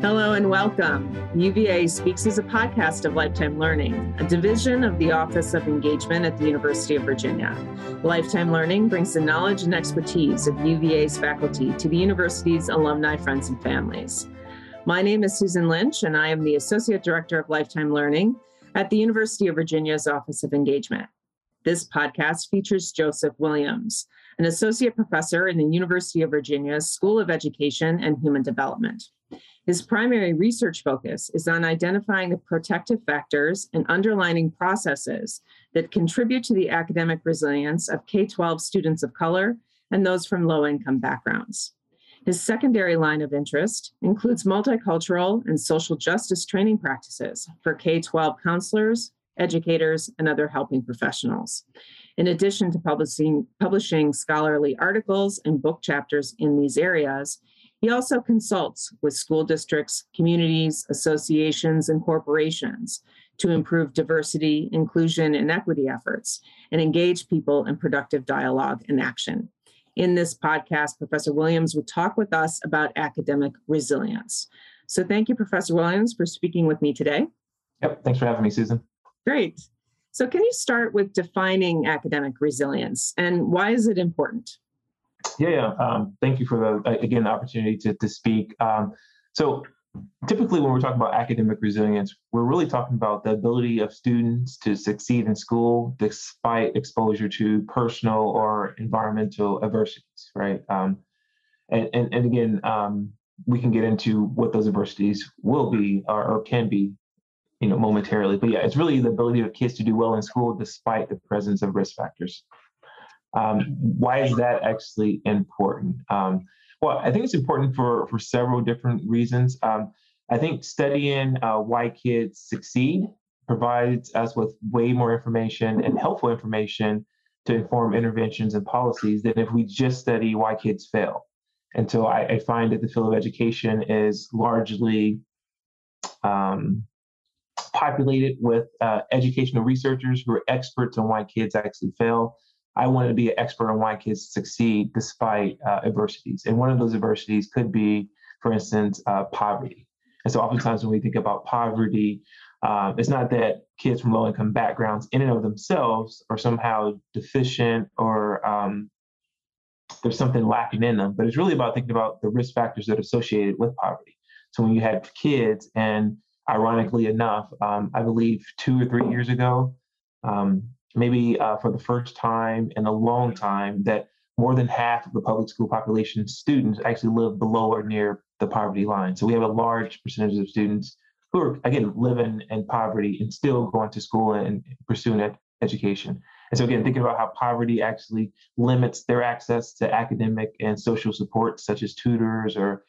Hello and welcome. UVA Speaks is a podcast of Lifetime Learning, a division of the Office of Engagement at the University of Virginia. Lifetime Learning brings the knowledge and expertise of UVA's faculty to the university's alumni, friends, and families. My name is Susan Lynch, and I am the Associate Director of Lifetime Learning at the University of Virginia's Office of Engagement. This podcast features Joseph Williams, an associate professor in the University of Virginia's School of Education and Human Development. His primary research focus is on identifying the protective factors and underlining processes that contribute to the academic resilience of K 12 students of color and those from low income backgrounds. His secondary line of interest includes multicultural and social justice training practices for K 12 counselors, educators, and other helping professionals. In addition to publishing, publishing scholarly articles and book chapters in these areas, he also consults with school districts, communities, associations, and corporations to improve diversity, inclusion, and equity efforts and engage people in productive dialogue and action. In this podcast, Professor Williams will talk with us about academic resilience. So, thank you, Professor Williams, for speaking with me today. Yep, thanks for having me, Susan. Great. So, can you start with defining academic resilience and why is it important? Yeah, yeah. Um, thank you for the again the opportunity to to speak. Um, so typically when we're talking about academic resilience, we're really talking about the ability of students to succeed in school despite exposure to personal or environmental adversities, right? Um, and, and, and again, um, we can get into what those adversities will be or, or can be, you know, momentarily. But yeah, it's really the ability of kids to do well in school despite the presence of risk factors. Um, why is that actually important? Um, well, I think it's important for for several different reasons. Um, I think studying uh, why kids succeed provides us with way more information and helpful information to inform interventions and policies than if we just study why kids fail. And so I, I find that the field of education is largely um, populated with uh, educational researchers who are experts on why kids actually fail I wanted to be an expert on why kids succeed despite uh, adversities. And one of those adversities could be, for instance, uh, poverty. And so oftentimes when we think about poverty, uh, it's not that kids from low income backgrounds in and of themselves are somehow deficient or um, there's something lacking in them, but it's really about thinking about the risk factors that are associated with poverty. So when you have kids, and ironically enough, um, I believe two or three years ago, um, maybe uh, for the first time in a long time, that more than half of the public school population students actually live below or near the poverty line. So we have a large percentage of students who are, again, living in poverty and still going to school and pursuing ed- education. And so, again, thinking about how poverty actually limits their access to academic and social support, such as tutors or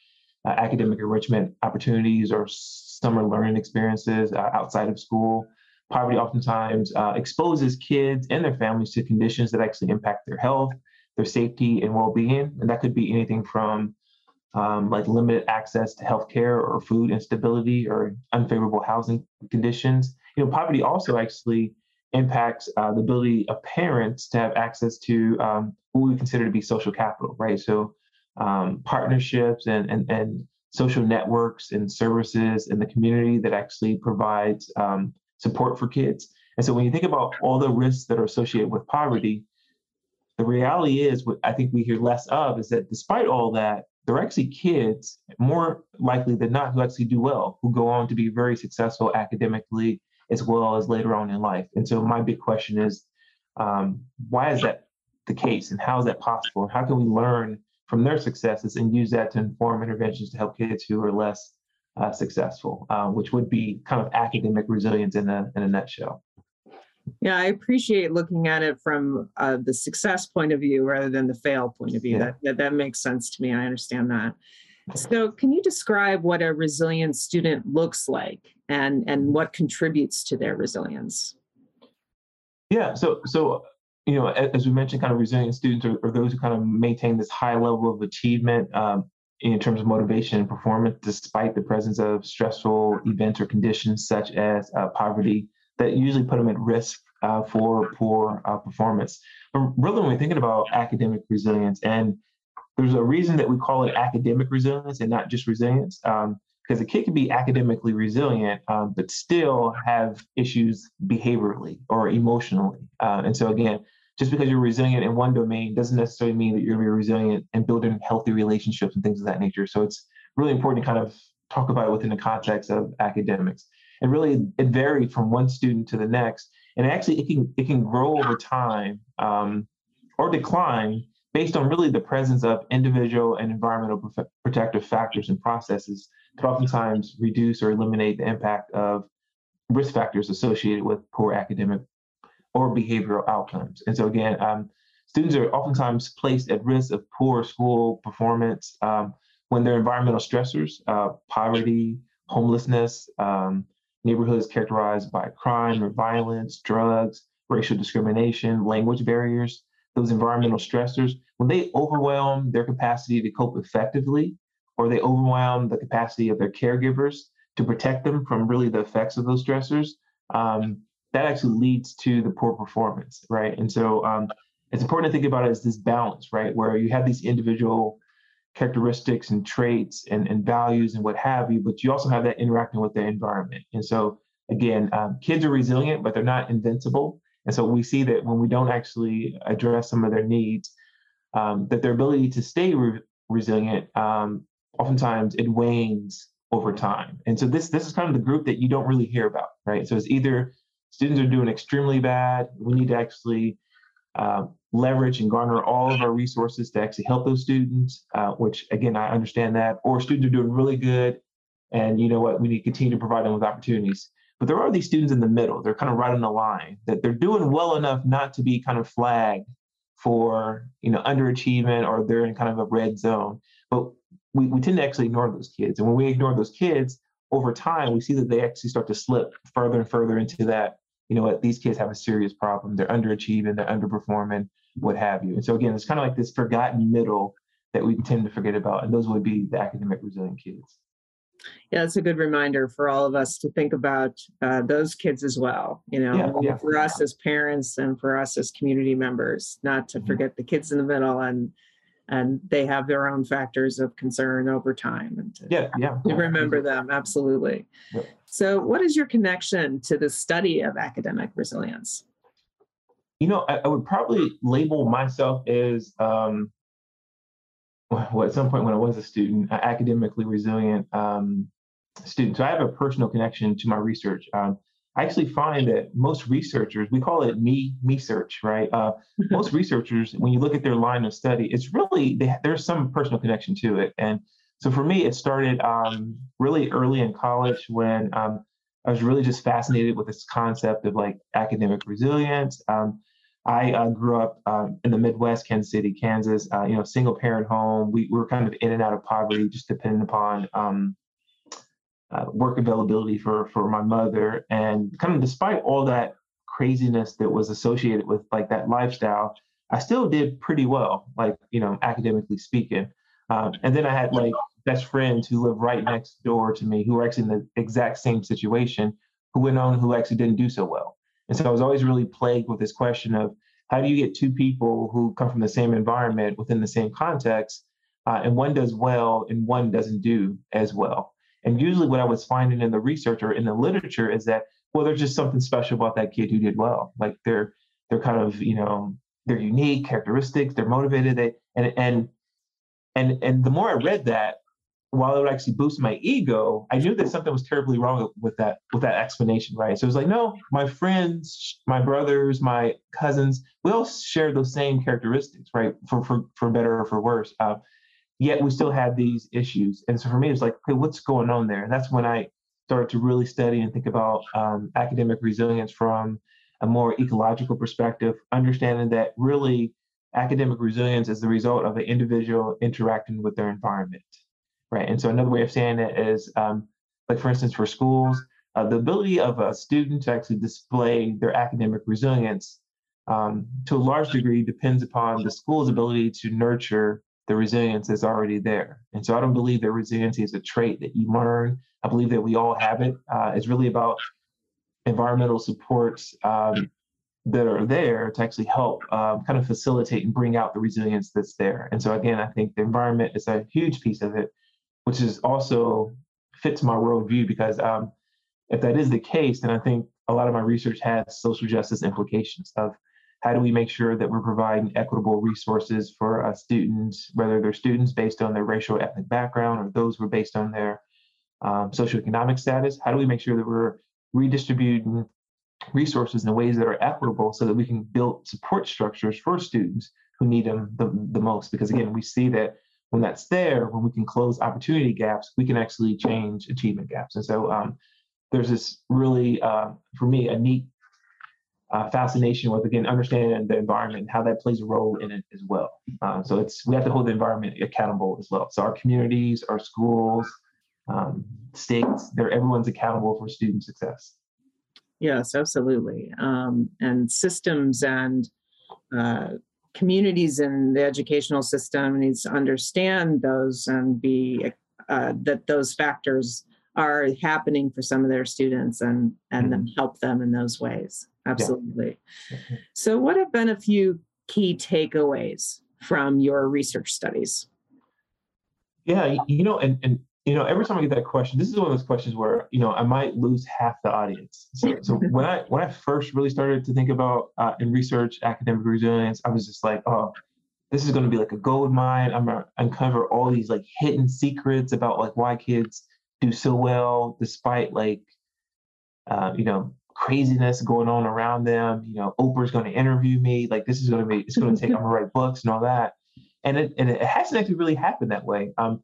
uh, academic enrichment opportunities or summer learning experiences uh, outside of school poverty oftentimes uh, exposes kids and their families to conditions that actually impact their health, their safety, and well-being. And that could be anything from um, like limited access to healthcare or food instability or unfavorable housing conditions. You know, poverty also actually impacts uh, the ability of parents to have access to um, what we consider to be social capital, right? So um, partnerships and, and, and social networks and services in the community that actually provides um, support for kids. And so when you think about all the risks that are associated with poverty, the reality is what I think we hear less of is that despite all that, there are actually kids more likely than not who actually do well, who go on to be very successful academically as well as later on in life. And so my big question is, um, why is that the case, and how is that possible? And how can we learn from their successes and use that to inform interventions to help kids who are less uh, successful, uh, which would be kind of academic resilience in a, in a nutshell. Yeah, I appreciate looking at it from uh, the success point of view rather than the fail point of view. Yeah. That, that, that makes sense to me. I understand that. So, can you describe what a resilient student looks like and and what contributes to their resilience? Yeah. So so you know, as we mentioned, kind of resilient students are, are those who kind of maintain this high level of achievement. Um, in terms of motivation and performance, despite the presence of stressful events or conditions such as uh, poverty that usually put them at risk uh, for poor uh, performance. But really, when we're thinking about academic resilience, and there's a reason that we call it academic resilience and not just resilience, because because a kid can be academically resilient, um, but still have issues behaviorally or emotionally. Uh, and so again, just because you're resilient in one domain doesn't necessarily mean that you're going to be resilient and building healthy relationships and things of that nature. So it's really important to kind of talk about it within the context of academics. And really, it varied from one student to the next, and actually, it can it can grow over time um, or decline based on really the presence of individual and environmental protective factors and processes that oftentimes reduce or eliminate the impact of risk factors associated with poor academic or behavioral outcomes. And so, again, um, students are oftentimes placed at risk of poor school performance um, when their environmental stressors, uh, poverty, homelessness, um, neighborhoods characterized by crime or violence, drugs, racial discrimination, language barriers, those environmental stressors, when they overwhelm their capacity to cope effectively, or they overwhelm the capacity of their caregivers to protect them from really the effects of those stressors, um, that actually leads to the poor performance, right? And so um, it's important to think about it as this balance, right? Where you have these individual characteristics and traits and, and values and what have you, but you also have that interacting with the environment. And so again, um, kids are resilient, but they're not invincible. And so we see that when we don't actually address some of their needs, um, that their ability to stay re- resilient, um, oftentimes it wanes over time. And so this this is kind of the group that you don't really hear about, right? So it's either students are doing extremely bad, we need to actually uh, leverage and garner all of our resources to actually help those students, uh, which again, I understand that, or students are doing really good. And you know what, we need to continue to provide them with opportunities. But there are these students in the middle, they're kind of right on the line, that they're doing well enough not to be kind of flagged for, you know, underachievement or they're in kind of a red zone. But we, we tend to actually ignore those kids. And when we ignore those kids, over time, we see that they actually start to slip further and further into that you know what, these kids have a serious problem. They're underachieving, they're underperforming, what have you. And so again, it's kind of like this forgotten middle that we tend to forget about, and those would be the academic resilient kids. Yeah, it's a good reminder for all of us to think about uh, those kids as well. You know, yeah, yeah, for us as parents and for us as community members, not to mm-hmm. forget the kids in the middle and and they have their own factors of concern over time and to, yeah yeah. to remember them absolutely. Yep. so what is your connection to the study of academic resilience? You know i, I would probably label myself as um, well at some point when i was a student academically resilient um, student. So i have a personal connection to my research. Um, I actually find that most researchers, we call it me me search, right? Uh, most researchers, when you look at their line of study, it's really they, there's some personal connection to it. And so for me, it started um, really early in college when um, I was really just fascinated with this concept of like academic resilience. Um, I uh, grew up um, in the Midwest, Kansas City, Kansas. Uh, you know, single parent home. We, we, were kind of in and out of poverty, just depending upon um, uh, work availability for for my mother. And kind of despite all that craziness that was associated with like that lifestyle i still did pretty well like you know academically speaking. Um, and then i had like best friends who lived right next door to me who were actually in the exact same situation who went on who actually didn't do so well. And so i was always really plagued with this question of how do you get two people who come from the same environment within the same context uh, and one does well and one doesn't do as well and usually, what I was finding in the research or in the literature is that, well, there's just something special about that kid who did well. Like they're they're kind of you know they're unique characteristics. They're motivated. They and and and and the more I read that, while it would actually boost my ego, I knew that something was terribly wrong with that with that explanation, right? So it was like, no, my friends, my brothers, my cousins, we all share those same characteristics, right? For for for better or for worse. Uh, yet we still had these issues. And so for me, it's like, okay, what's going on there? And that's when I started to really study and think about um, academic resilience from a more ecological perspective, understanding that really academic resilience is the result of an individual interacting with their environment, right? And so another way of saying it is, um, like for instance, for schools, uh, the ability of a student to actually display their academic resilience um, to a large degree depends upon the school's ability to nurture the resilience is already there. And so I don't believe that resiliency is a trait that you learn. I believe that we all have it. Uh, it's really about environmental supports um, that are there to actually help um, kind of facilitate and bring out the resilience that's there. And so again, I think the environment is a huge piece of it, which is also fits my worldview because um, if that is the case, then I think a lot of my research has social justice implications of how do we make sure that we're providing equitable resources for uh, students, whether they're students based on their racial ethnic background or those who are based on their um, socioeconomic status? How do we make sure that we're redistributing resources in ways that are equitable so that we can build support structures for students who need them the, the most? Because again, we see that when that's there, when we can close opportunity gaps, we can actually change achievement gaps. And so um, there's this really, uh, for me, a neat uh, fascination with again understanding the environment and how that plays a role in it as well. Uh, so it's we have to hold the environment accountable as well. So our communities, our schools, um, states, they're everyone's accountable for student success. Yes, absolutely. Um, and systems and uh, communities in the educational system needs to understand those and be uh, that those factors are happening for some of their students and and mm-hmm. then help them in those ways absolutely yeah. Mm-hmm. so what have been a few key takeaways from your research studies yeah you know and, and you know every time i get that question this is one of those questions where you know i might lose half the audience so, so when i when i first really started to think about uh, and research academic resilience i was just like oh this is going to be like a gold mine i'm going to uncover all these like hidden secrets about like why kids do so well despite like uh, you know craziness going on around them. You know, Oprah's going to interview me. Like this is going to be it's going to take. I'm going to write books and all that. And it and it hasn't actually really happened that way. Um,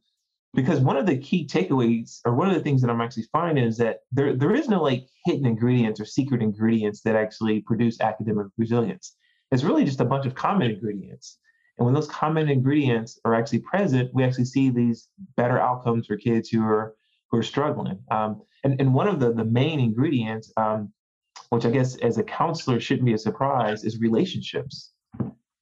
because one of the key takeaways, or one of the things that I'm actually finding, is that there there is no like hidden ingredients or secret ingredients that actually produce academic resilience. It's really just a bunch of common ingredients. And when those common ingredients are actually present, we actually see these better outcomes for kids who are who are struggling. Um, and, and one of the, the main ingredients, um, which I guess as a counselor shouldn't be a surprise, is relationships.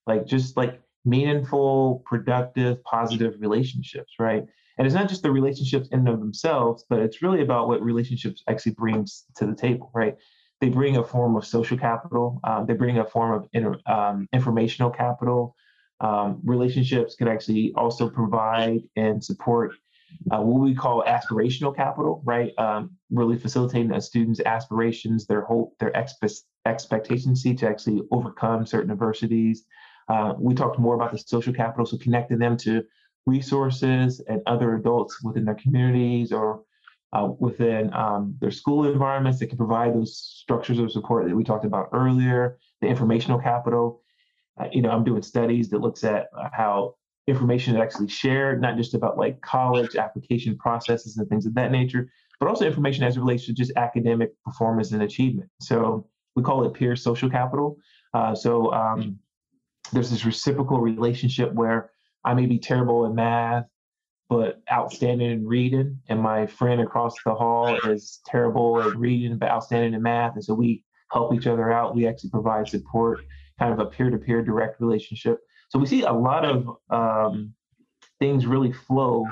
Like just like meaningful, productive, positive relationships, right? And it's not just the relationships in and of themselves, but it's really about what relationships actually brings to the table, right? They bring a form of social capital. Um, they bring a form of inter, um, informational capital. Um, relationships can actually also provide and support uh, what we call aspirational capital, right? Um, really facilitating a student's aspirations, their hope, their expe- expectancy to actually overcome certain adversities. Uh, we talked more about the social capital, so connecting them to resources and other adults within their communities or uh, within um, their school environments that can provide those structures of support that we talked about earlier. The informational capital. Uh, you know, I'm doing studies that looks at how information that actually shared, not just about like college application processes and things of that nature, but also information as it relates to just academic performance and achievement. So we call it peer social capital. Uh, so um, there's this reciprocal relationship where I may be terrible in math, but outstanding in reading, and my friend across the hall is terrible at reading but outstanding in math, and so we help each other out. We actually provide support, kind of a peer-to-peer direct relationship. So we see a lot of um, things really flow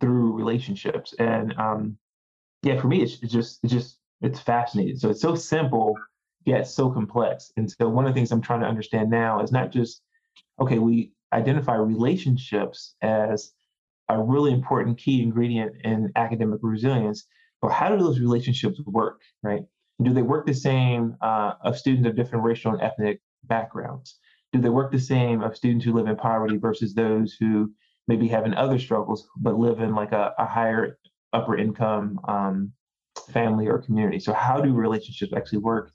through relationships, and um, yeah, for me, it's, it's just it's just it's fascinating. So it's so simple yet so complex. And so one of the things I'm trying to understand now is not just okay, we identify relationships as a really important key ingredient in academic resilience, but how do those relationships work, right? Do they work the same uh, of students of different racial and ethnic backgrounds? do they work the same of students who live in poverty versus those who maybe having other struggles but live in like a, a higher upper income um, family or community? So how do relationships actually work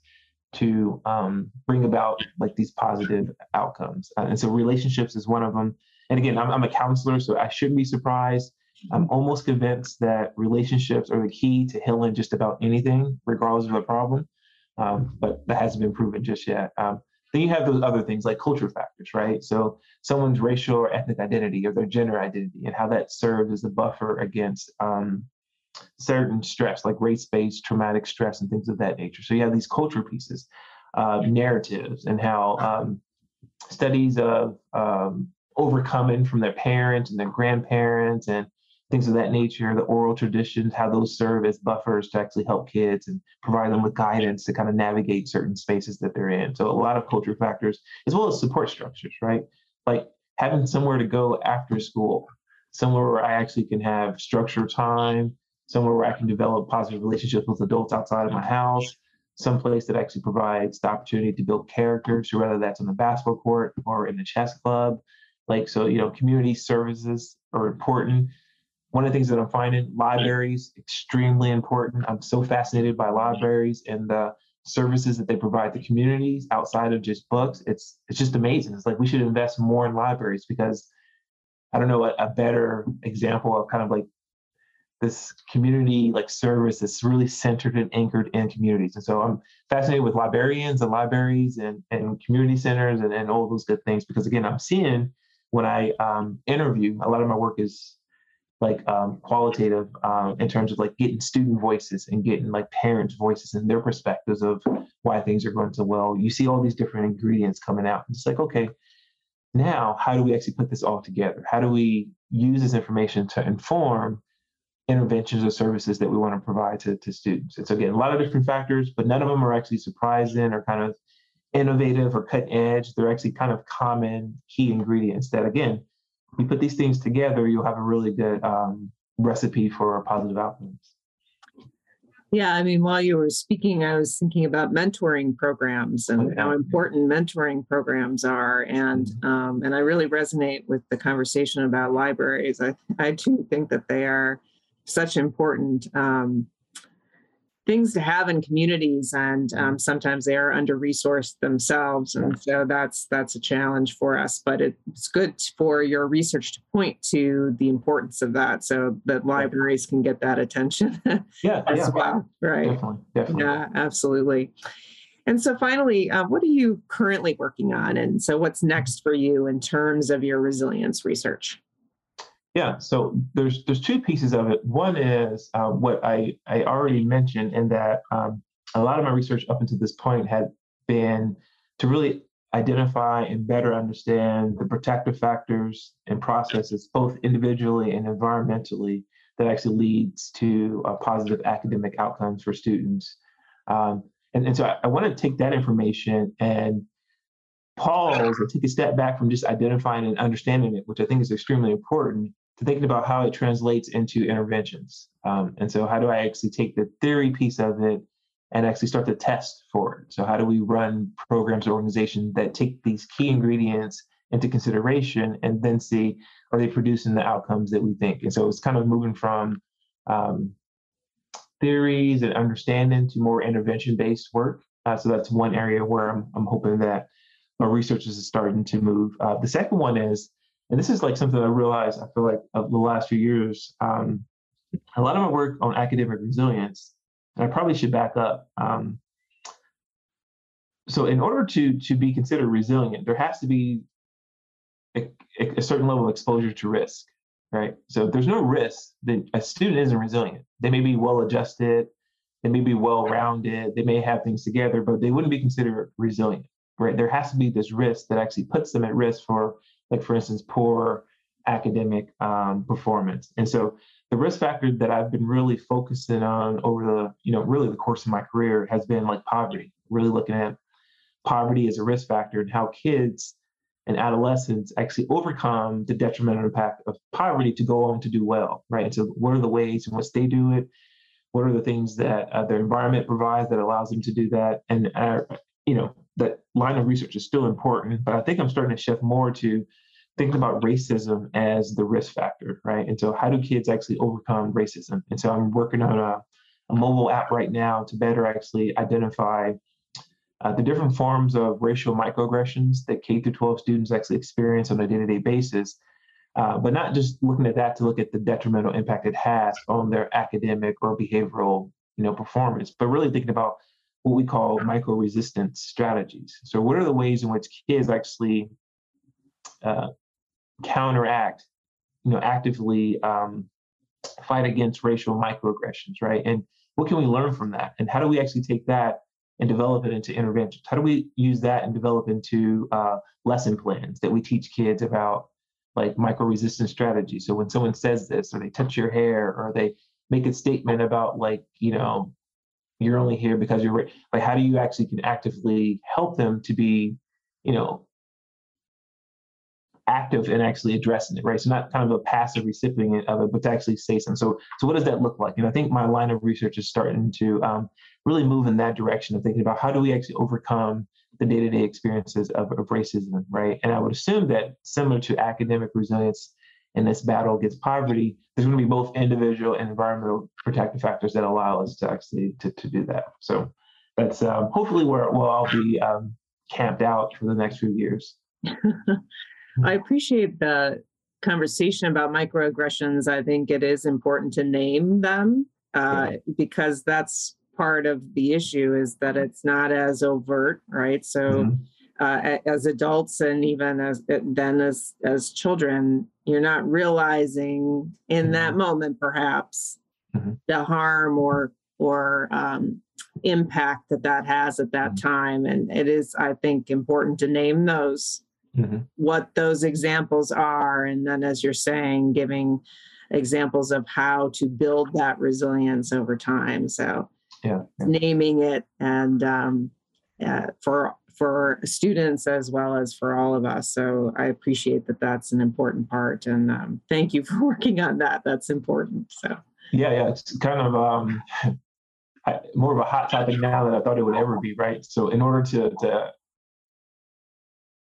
to um, bring about like these positive outcomes? Uh, and so relationships is one of them. And again I'm, I'm a counselor so i shouldn't be surprised. I'm almost convinced that relationships are the key to healing just about anything regardless of the problem um, but that hasn't been proven just yet. Um, then you have those other things like culture factors, right? So someone's racial or ethnic identity or their gender identity and how that serves as a buffer against um, certain stress, like race-based traumatic stress and things of that nature. So you have these culture pieces, uh, narratives, and how um, studies of um, overcoming from their parents and their grandparents and things of that nature, the oral traditions, how those serve as buffers to actually help kids and provide them with guidance to kind of navigate certain spaces that they're in. So a lot of culture factors, as well as support structures, right? Like having somewhere to go after school, somewhere where I actually can have structured time, somewhere where I can develop positive relationships with adults outside of my house, some place that actually provides the opportunity to build characters, so whether that's on the basketball court or in the chess club. Like, so, you know, community services are important. One of the things that I'm finding, libraries, extremely important. I'm so fascinated by libraries and the services that they provide to communities outside of just books. It's it's just amazing. It's like we should invest more in libraries because I don't know a, a better example of kind of like this community like service that's really centered and anchored in communities. And so I'm fascinated with librarians and libraries and, and community centers and, and all those good things because again, I'm seeing when I um, interview, a lot of my work is like um, qualitative um, in terms of like getting student voices and getting like parents' voices and their perspectives of why things are going so well. You see all these different ingredients coming out. It's like, okay, now how do we actually put this all together? How do we use this information to inform interventions or services that we want to provide to, to students? And so again, a lot of different factors, but none of them are actually surprising or kind of innovative or cutting edge. They're actually kind of common key ingredients that again, you put these things together, you'll have a really good um, recipe for positive outcomes. Yeah, I mean, while you were speaking, I was thinking about mentoring programs and how important mentoring programs are, and mm-hmm. um, and I really resonate with the conversation about libraries. I I do think that they are such important um, things to have in communities and um, sometimes they are under resourced themselves. And so that's that's a challenge for us but it's good for your research to point to the importance of that so that libraries can get that attention yeah, as yeah. well right? Definitely, definitely. yeah absolutely. And so finally uh, what are you currently working on? And so what's next for you in terms of your resilience research yeah, so there's there's two pieces of it. One is uh, what I I already mentioned, in that um, a lot of my research up until this point had been to really identify and better understand the protective factors and processes, both individually and environmentally, that actually leads to uh, positive academic outcomes for students. Um, and, and so I, I want to take that information and pause and take a step back from just identifying and understanding it, which I think is extremely important, to thinking about how it translates into interventions. Um, and so, how do I actually take the theory piece of it and actually start to test for it? So, how do we run programs or organizations that take these key ingredients into consideration and then see are they producing the outcomes that we think? And so, it's kind of moving from um, theories and understanding to more intervention based work. Uh, so, that's one area where I'm, I'm hoping that my researchers are starting to move. Uh, the second one is and this is like something I realized I feel like of the last few years. Um, a lot of my work on academic resilience, and I probably should back up. Um, so, in order to to be considered resilient, there has to be a, a certain level of exposure to risk, right? So, if there's no risk, then a student isn't resilient. They may be well adjusted, they may be well rounded, they may have things together, but they wouldn't be considered resilient, right? There has to be this risk that actually puts them at risk for like for instance, poor academic um, performance. And so the risk factor that I've been really focusing on over the, you know, really the course of my career has been like poverty, really looking at poverty as a risk factor and how kids and adolescents actually overcome the detrimental impact of poverty to go on to do well, right? And so what are the ways in which they do it? What are the things that uh, their environment provides that allows them to do that? And, uh, you know, that line of research is still important, but I think I'm starting to shift more to thinking about racism as the risk factor, right? And so, how do kids actually overcome racism? And so, I'm working on a, a mobile app right now to better actually identify uh, the different forms of racial microaggressions that K through 12 students actually experience on a day-to-day basis, uh, but not just looking at that to look at the detrimental impact it has on their academic or behavioral, you know, performance, but really thinking about what we call micro resistance strategies. So, what are the ways in which kids actually uh, counteract, you know, actively um, fight against racial microaggressions, right? And what can we learn from that? And how do we actually take that and develop it into interventions? How do we use that and develop into uh, lesson plans that we teach kids about like micro resistance strategies? So when someone says this, or they touch your hair, or they make a statement about like, you know, you're only here because you're like how do you actually can actively help them to be you know active and actually addressing it, right? So not kind of a passive recipient of it, but to actually say something. So, so what does that look like? And I think my line of research is starting to um, really move in that direction of thinking about how do we actually overcome the day-to-day experiences of, of racism, right? And I would assume that similar to academic resilience in this battle against poverty, there's going to be both individual and environmental protective factors that allow us to actually to, to do that. So that's um, hopefully where we'll all be um, camped out for the next few years. I appreciate the conversation about microaggressions. I think it is important to name them uh, yeah. because that's part of the issue is that it's not as overt, right? So, mm-hmm. Uh, as adults and even as then as as children, you're not realizing in mm-hmm. that moment perhaps mm-hmm. the harm or or um, impact that that has at that mm-hmm. time, and it is, I think, important to name those mm-hmm. what those examples are. And then, as you're saying, giving examples of how to build that resilience over time. So, yeah, yeah. naming it and um, uh, for for students as well as for all of us. So I appreciate that that's an important part, and um, thank you for working on that. That's important. So yeah, yeah, it's kind of um, more of a hot topic now than I thought it would ever be. Right. So in order to to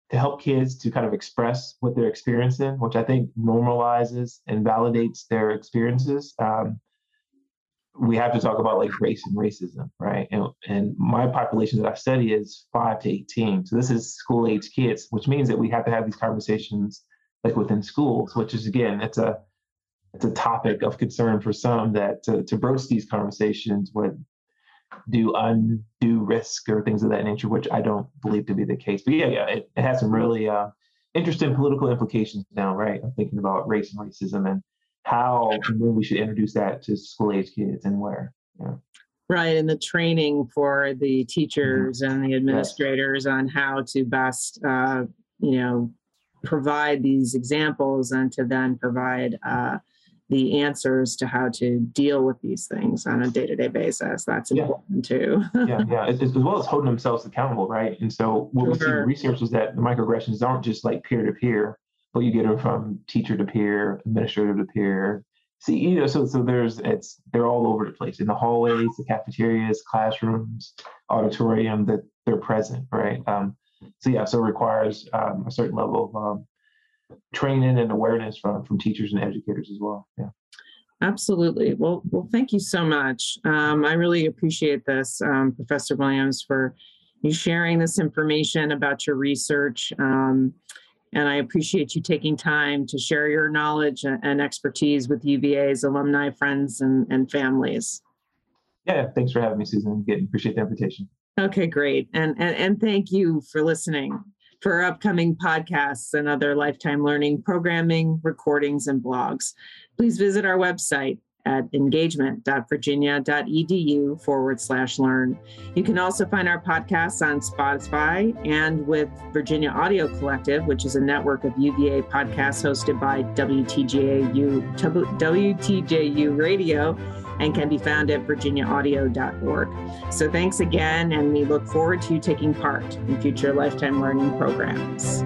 to help kids to kind of express what they're experiencing, which I think normalizes and validates their experiences. Um, we have to talk about like race and racism, right? And, and my population that I study is five to 18. So this is school age kids, which means that we have to have these conversations like within schools, which is again, it's a it's a topic of concern for some that to, to broach these conversations would do undue risk or things of that nature, which I don't believe to be the case. But yeah, yeah, it, it has some really uh, interesting political implications now, right? I'm thinking about race and racism and how and when we should introduce that to school age kids and where. Yeah. Right, and the training for the teachers mm-hmm. and the administrators yes. on how to best, uh, you know, provide these examples and to then provide uh, the answers to how to deal with these things on a day-to-day basis. That's important yeah. too. yeah, yeah, as, as, well as holding themselves accountable, right? And so what sure. we see in research is that the microaggressions aren't just like peer-to-peer, but you get them from teacher to peer, administrator to peer. See, you know, so so there's it's they're all over the place in the hallways, the cafeterias, classrooms, auditorium that they're present, right? Um, so yeah, so it requires um, a certain level of um, training and awareness from from teachers and educators as well. Yeah. Absolutely. Well, well, thank you so much. Um, I really appreciate this, um, Professor Williams, for you sharing this information about your research. Um, and I appreciate you taking time to share your knowledge and expertise with UVA's alumni, friends, and, and families. Yeah, thanks for having me, Susan. Again, appreciate the invitation. Okay, great. And, and, and thank you for listening for upcoming podcasts and other lifetime learning programming, recordings, and blogs. Please visit our website at engagement.virginia.edu forward slash learn. You can also find our podcasts on Spotify and with Virginia Audio Collective, which is a network of UVA podcasts hosted by WTJU, WTJU Radio and can be found at virginiaaudio.org. So thanks again, and we look forward to you taking part in future lifetime learning programs.